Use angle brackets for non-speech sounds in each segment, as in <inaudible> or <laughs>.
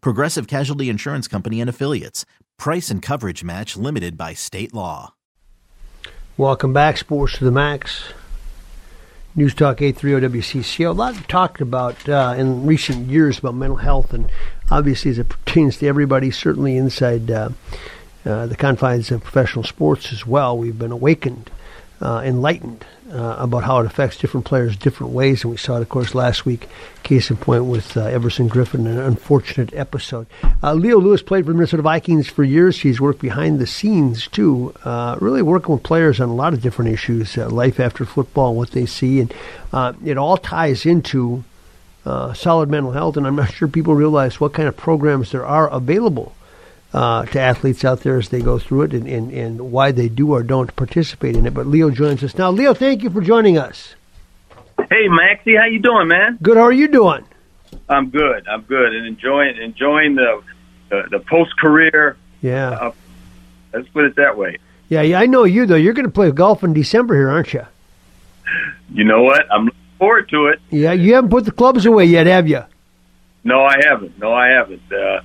Progressive Casualty Insurance Company and Affiliates. Price and coverage match limited by state law. Welcome back, Sports to the Max. News Talk 830 WCCO. A lot talked about uh, in recent years about mental health, and obviously as it pertains to everybody, certainly inside uh, uh, the confines of professional sports as well, we've been awakened, uh, enlightened uh, about how it affects different players different ways. And we saw it, of course, last week, case in point with uh, Everson Griffen, an unfortunate episode. Uh, Leo Lewis played for Minnesota Vikings for years. He's worked behind the scenes, too, uh, really working with players on a lot of different issues, uh, life after football, what they see. And it all ties into solid mental health. And I'm not sure people realize what kind of programs there are available uh, to athletes out there as they go through it and, and, and why they do or don't participate in it. But Leo joins us now. Leo, thank you for joining us. Hey, Maxie, how you doing, man? Good. How are you doing? I'm good. I'm good, and enjoying enjoying the the, the post career. Yeah. Uh, let's put it that way. Yeah, yeah. I know you though. You're going to play golf in December here, aren't you? You know what? I'm looking forward to it. Yeah, you haven't put the clubs away yet, have you? No, I haven't. No, I haven't. Uh,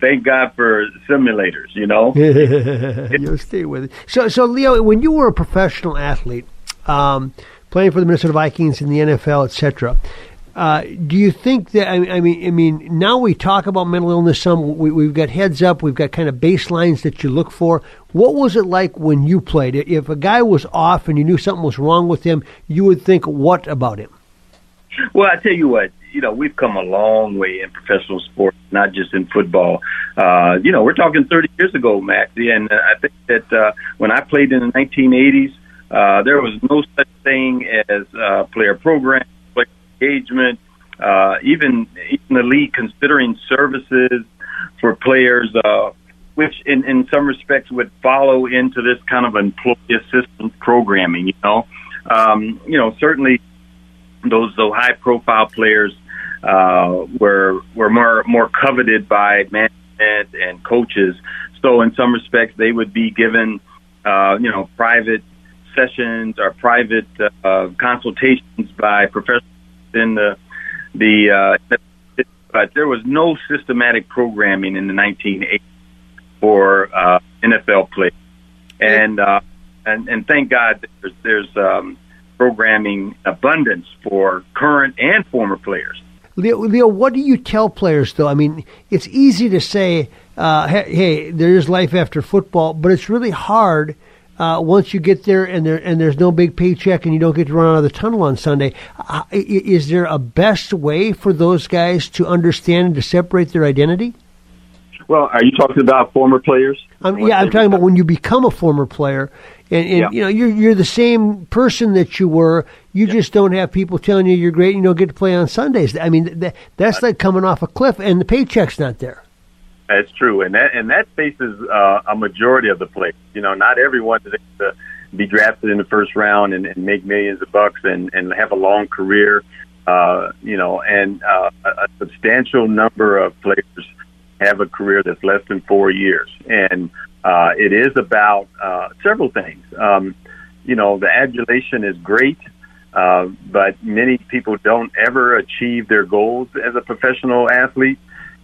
thank God for simulators, you know. <laughs> You'll stay with it. So, so Leo, when you were a professional athlete, um, playing for the Minnesota Vikings in the NFL, etc., uh, do you think that I, I, mean, I mean, now we talk about mental illness. Some we, have got heads up. We've got kind of baselines that you look for. What was it like when you played? If a guy was off and you knew something was wrong with him, you would think what about him? Well, I tell you what, you know, we've come a long way in professional sports, not just in football. Uh, you know, we're talking 30 years ago, Maxie, and I think that uh, when I played in the 1980s, uh, there was no such thing as uh, player program, player engagement, uh, even even the league considering services for players, uh, which in, in some respects would follow into this kind of employee assistance programming. You know, um, you know, certainly those those high profile players uh, were were more more coveted by management and coaches. So in some respects, they would be given uh, you know private sessions or private uh, consultations by professionals in the the. Uh, but there was no systematic programming in the 1980s for uh, NFL players, and uh, and and thank God there's there's um, programming abundance for current and former players. Leo, Leo, what do you tell players though? I mean, it's easy to say, uh, hey, hey, there is life after football, but it's really hard uh, once you get there and there and there's no big paycheck and you don't get to run out of the tunnel on Sunday. Uh, is there a best way for those guys to understand and to separate their identity? Well, are you talking about former players? Um, yeah, I'm talking about when you become a former player and, and yeah. you know you're you're the same person that you were. You yeah. just don't have people telling you you're great. and You don't get to play on Sundays. I mean, that, that's like coming off a cliff, and the paycheck's not there. That's true, and that and that faces uh, a majority of the players. You know, not everyone is able to be drafted in the first round and, and make millions of bucks and and have a long career. Uh, you know, and uh, a, a substantial number of players have a career that's less than four years, and uh, it is about uh, several things. Um, you know, the adulation is great, uh, but many people don't ever achieve their goals as a professional athlete.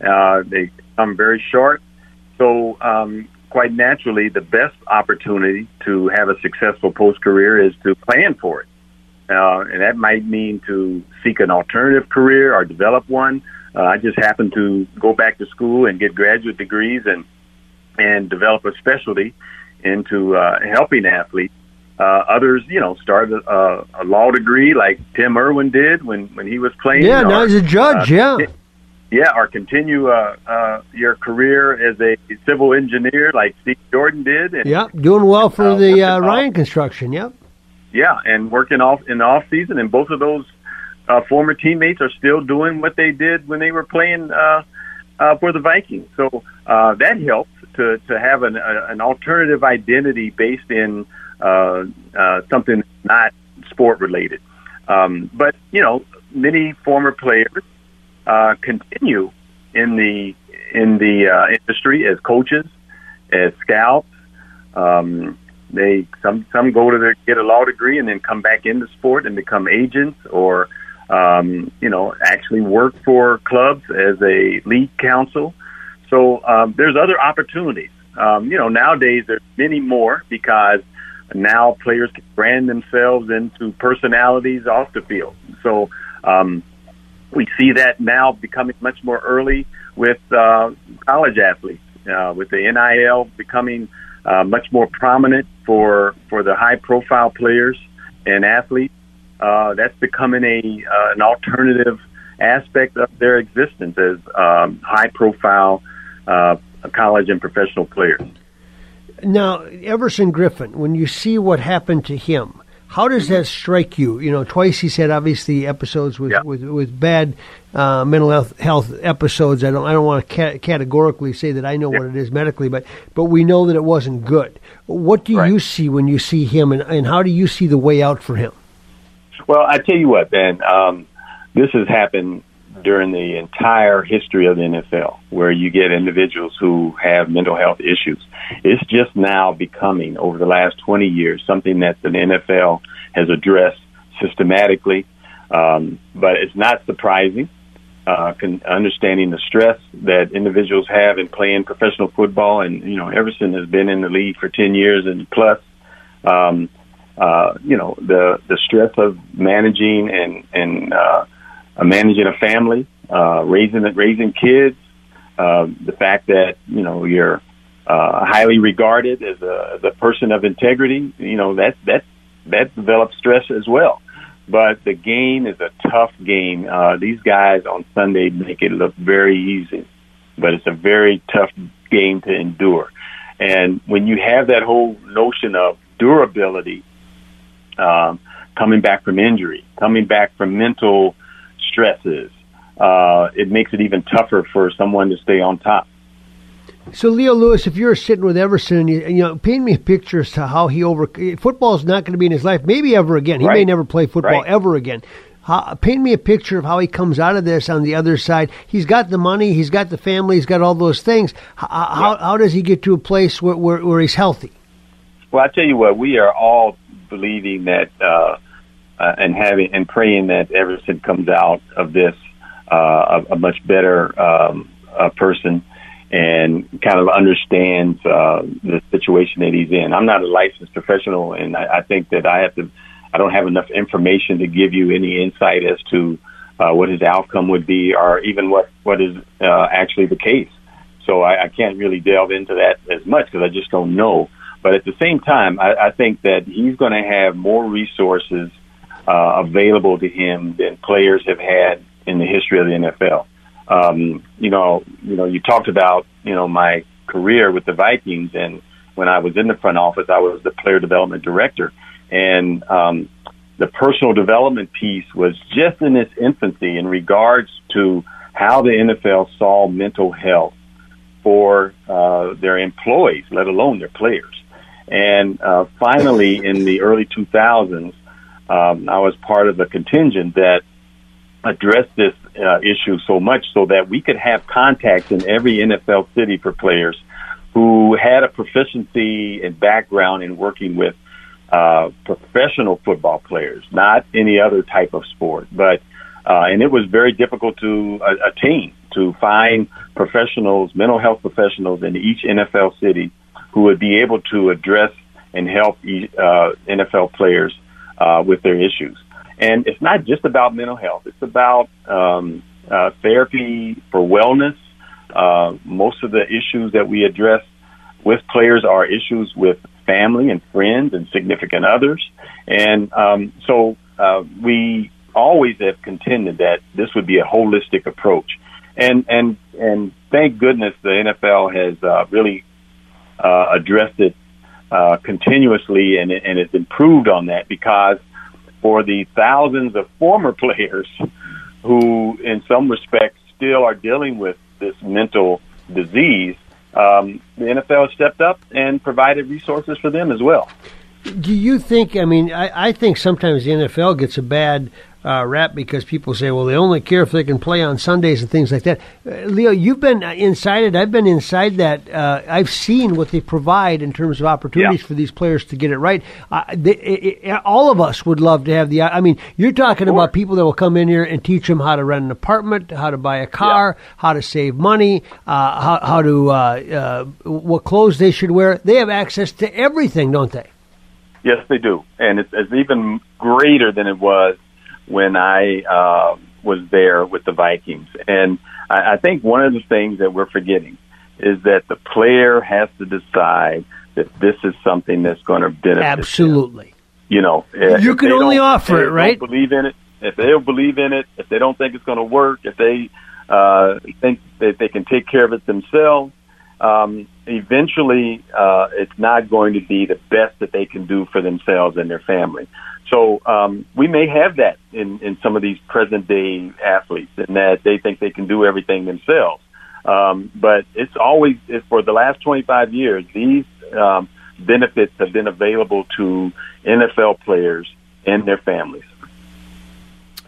Uh, they come very short. So, um, quite naturally, the best opportunity to have a successful post career is to plan for it. Uh, and that might mean to seek an alternative career or develop one. Uh, I just happened to go back to school and get graduate degrees and and develop a specialty into uh, helping athletes. Uh, others, you know, started a, a law degree like Tim Irwin did when, when he was playing. Yeah, or, now he's a judge. uh, yeah. yeah, or continue uh, uh, your career as a civil engineer like Steve Jordan did. And, Yep, doing well for the uh, Ryan construction. Yep. Yeah, and working off in the off season, and both of those uh, former teammates are still doing what they did when they were playing uh, uh, for the Vikings. So uh, that helps to to have an a, an alternative identity based in uh, uh, something not sport related. Um, but you know, many former players uh, continue in the in the uh, industry as coaches, as scouts. Um, they some some go to their, get a law degree and then come back into sport and become agents or um, you know actually work for clubs as a league counsel. So um, there's other opportunities. Um, you know nowadays there's many more because now players can brand themselves into personalities off the field. So um, we see that now becoming much more early with uh, college athletes, uh, with the NIL becoming uh, much more prominent for for the high profile players and athletes. Uh, that's becoming a uh, an alternative aspect of their existence as um, high profile uh, college and professional players. Now, Everson Griffen, when you see what happened to him, how does that strike you? You know, twice he said obviously episodes with Yeah. with, with bad uh, mental health, health episodes. I don't I don't want to ca- categorically say that I know what it is medically, but but we know that it wasn't good. What do Right. you see when you see him, and, and how do you see the way out for him? Well, I tell you what, Ben, um, this has happened during the entire history of the NFL, where you get individuals who have mental health issues. It's just now becoming, over the last 20 years, something that the NFL has addressed systematically. Um, but it's not surprising, uh, con- understanding the stress that individuals have in playing professional football. And, you know, Everson has been in the league for 10 years and plus. Um, uh, you know the the stress of managing and and uh, uh, managing a family, uh, raising raising kids, uh, the fact that you know you're uh, highly regarded as a, as a person of integrity, you know that that that develops stress as well. But the game is a tough game. Uh, these guys on Sunday make it look very easy, but it's a very tough game to endure. And when you have that whole notion of durability, um, coming back from injury, coming back from mental stresses, uh, it makes it even tougher for someone to stay on top. So, Leo Lewis, if you're sitting with Everson, and you, you know, paint me a picture as to how he over football is not going to be in his life, maybe ever again. He may never play football Right. ever again. How, paint me a picture of how he comes out of this on the other side. He's got the money, he's got the family, he's got all those things. How, how, how does he get to a place where, where, where he's healthy? Well, I tell you what, we are all believing that uh, uh, and having and praying that Everson comes out of this uh, a, a much better um, uh, person and kind of understands uh, the situation that he's in. I'm not a licensed professional, and I, I think that I have to. I don't have enough information to give you any insight as to uh, what his outcome would be, or even what what is uh, actually the case. So I, I can't really delve into that as much because I just don't know. But at the same time, I, I think that he's going to have more resources uh, available to him than players have had in the history of the NFL. Um, you know, you know, you talked about you know my career with the Vikings, and when I was in the front office, I was the player development director, and um, the personal development piece was just in its infancy in regards to how the NFL saw mental health for uh, their employees, let alone their players. And uh, finally, in the early 2000s, um, I was part of a contingent that addressed this uh, issue so much so that we could have contacts in every NFL city for players who had a proficiency and background in working with uh, professional football players, not any other type of sport. But uh, and it was very difficult to uh, attain to find professionals, mental health professionals in each NFL city who would be able to address and help uh, NFL players uh, with their issues. And it's not just about mental health; it's about um, uh, therapy for wellness. Uh, most of the issues that we address with players are issues with family and friends and significant others. And um, so uh, we always have contended that this would be a holistic approach. And and and thank goodness the NFL has uh, really uh, addressed it uh, continuously and and it's improved on that because for the thousands of former <laughs> players who, in some respects, still are dealing with this mental disease, um, the NFL stepped up and provided resources for them as well. Do you think? I mean, I, I think sometimes the NFL gets a bad uh, rap because people say, well, they only care if they can play on Sundays and things like that. Uh, Leo, you've been inside it. I've been inside that. Uh, I've seen what they provide in terms of opportunities yeah. for these players to get it right. Uh, they, it, it, all of us would love to have the. I mean, you're talking about people that will come in here and teach them how to rent an apartment, how to buy a car, yeah. how to save money, uh, how, how to uh, what clothes they should wear. They have access to everything, don't they? Yes, they do, and it's, it's even greater than it was when I uh, was there with the Vikings. And I, I think one of the things that we're forgetting is that the player has to decide that this is something that's going to benefit. Absolutely. Them. You know, you can only offer it, right? Believe in it. If they don't believe in it, if they don't think it's going to work, if they uh, think that they can take care of it themselves, um, eventually uh, it's not going to be the best that they can do for themselves and their family. So um, we may have that in, in some of these present day athletes, in that they think they can do everything themselves. Um, but it's always it's for the last 25 years these um, benefits have been available to NFL players and their families.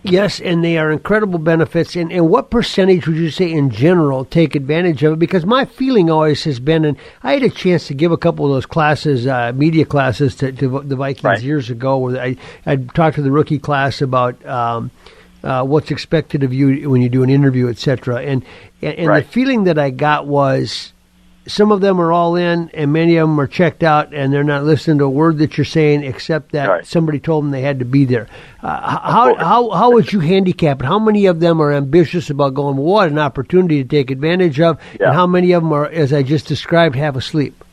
Yes, and they are incredible benefits. And, and what percentage would you say in general take advantage of it? Because my feeling always has been, and I had a chance to give a couple of those classes, uh, media classes to, to the Vikings right. years ago, where I, I talked to the rookie class about um, uh, what's expected of you when you do an interview, etc. And, and, and right. the feeling that I got was some of them are all in, and many of them are checked out, and they're not listening to a word that you're saying, except that right. somebody told them they had to be there. Uh, how how how would you handicap it? How many of them are ambitious about going? What an opportunity to take advantage of, yeah. and how many of them are, as I just described, half asleep?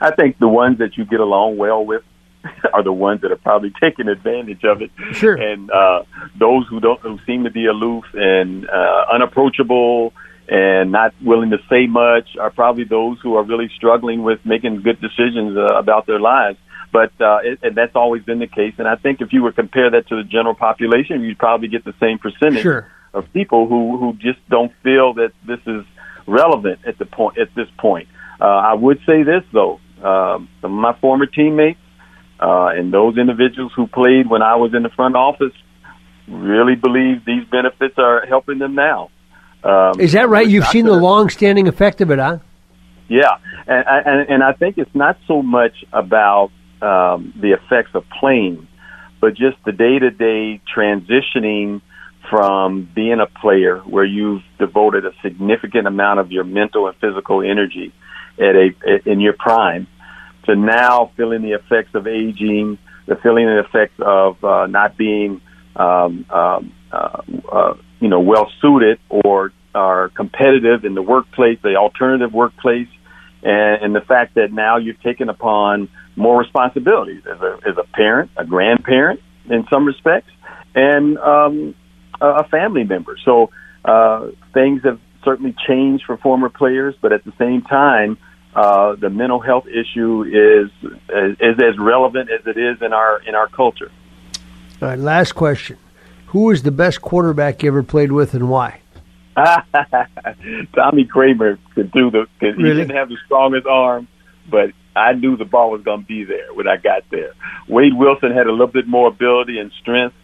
I think the ones that you get along well with <laughs> are the ones that are probably <laughs> taking advantage of it. Sure. And uh, those who don't who seem to be aloof and uh, unapproachable and not willing to say much are probably those who are really struggling with making good decisions uh, about their lives. But uh, it, and that's always been the case. And I think if you were to compare that to the general population, you'd probably get the same percentage sure. of people who who just don't feel that this is relevant at the point at this point. Uh, I would say this though, um, some of my former teammates uh, and those individuals who played when I was in the front office really believe these benefits are helping them now. Um, Is that right? You've seen the long-standing effect of it, huh? Yeah, and, and and I think it's not so much about um, the effects of playing, but just the day-to-day transitioning from being a player where you've devoted a significant amount of your mental and physical energy at a in your prime to now feeling the effects of aging, the feeling the effects of uh, not being um, um, uh, uh, you know, well suited or are competitive in the workplace, the alternative workplace, and, and the fact that now you've taken upon more responsibilities as a, as a parent, a grandparent in some respects, and um, a family member. So uh, things have certainly changed for former players, but at the same time, uh, the mental health issue is, is is as relevant as it is in our in our culture. All right, last question. Who was the best quarterback you ever played with and why? <laughs> Tommy Kramer could do the. Cause really? He didn't have the strongest arm, but I knew the ball was going to be there when I got there. Wade Wilson had a little bit more ability and strength,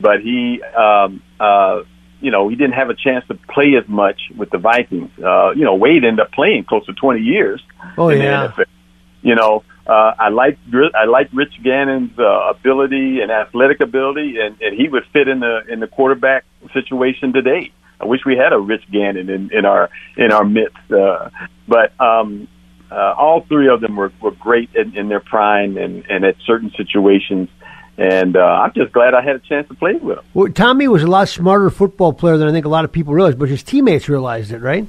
but he, um, uh, you know, he didn't have a chance to play as much with the Vikings. Uh, you know, Wade ended up playing close to 20 years. Oh yeah. You know, uh, I like I like Rich Gannon's uh, ability and athletic ability, and, and he would fit in the in the quarterback situation today. I wish we had a Rich Gannon in, in our in our midst, uh, but um, uh, all three of them were, were great in, in their prime and, and at certain situations. And uh, I'm just glad I had a chance to play with him. Well, Tommy was a lot smarter football player than I think a lot of people realize, but his teammates realized it, right?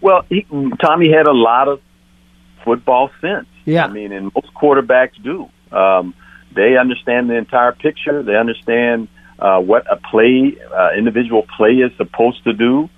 Well, he, Tommy had a lot of football sense. Yeah. I mean, and most quarterbacks do. Um, they understand the entire picture. They understand uh, what a play, uh, individual play is supposed to do,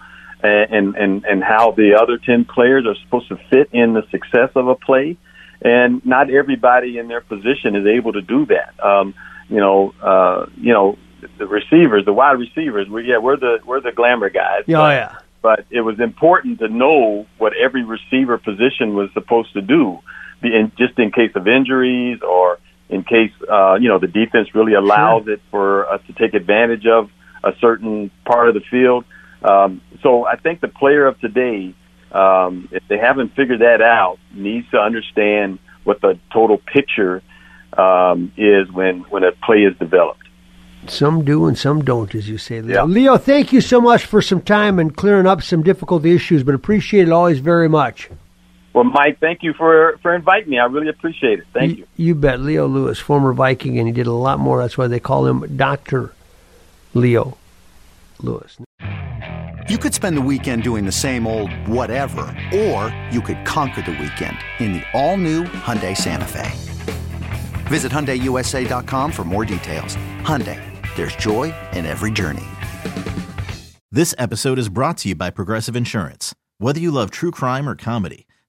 and, and and how the other ten players are supposed to fit in the success of a play. And not everybody in their position is able to do that. Um, you know, uh, you know, the receivers, the wide receivers. We yeah, we're the we're the glamour guys. Oh, but- yeah. but it was important to know what every receiver position was supposed to do, in, just in case of injuries or in case uh, you know the defense really allows it for us to take advantage of a certain part of the field. Um, so I think the player of today, um, if they haven't figured that out, needs to understand what the total picture um, is when when a play is developed. Some do and some don't, as you say, Leo. Yeah. Leo, thank you so much for some time and clearing up some difficult issues, but appreciate it always very much. Well, Mike, thank you for for inviting me. I really appreciate it. Thank you. You bet. Leo Lewis, former Viking, and he did a lot more. That's why they call him Dr. Leo Lewis. You could spend the weekend doing the same old whatever, or you could conquer the weekend in the all-new Hyundai Santa Fe. Visit HyundaiUSA.com for more details. Hyundai, there's joy in every journey. This episode is brought to you by Progressive Insurance. Whether you love true crime or comedy,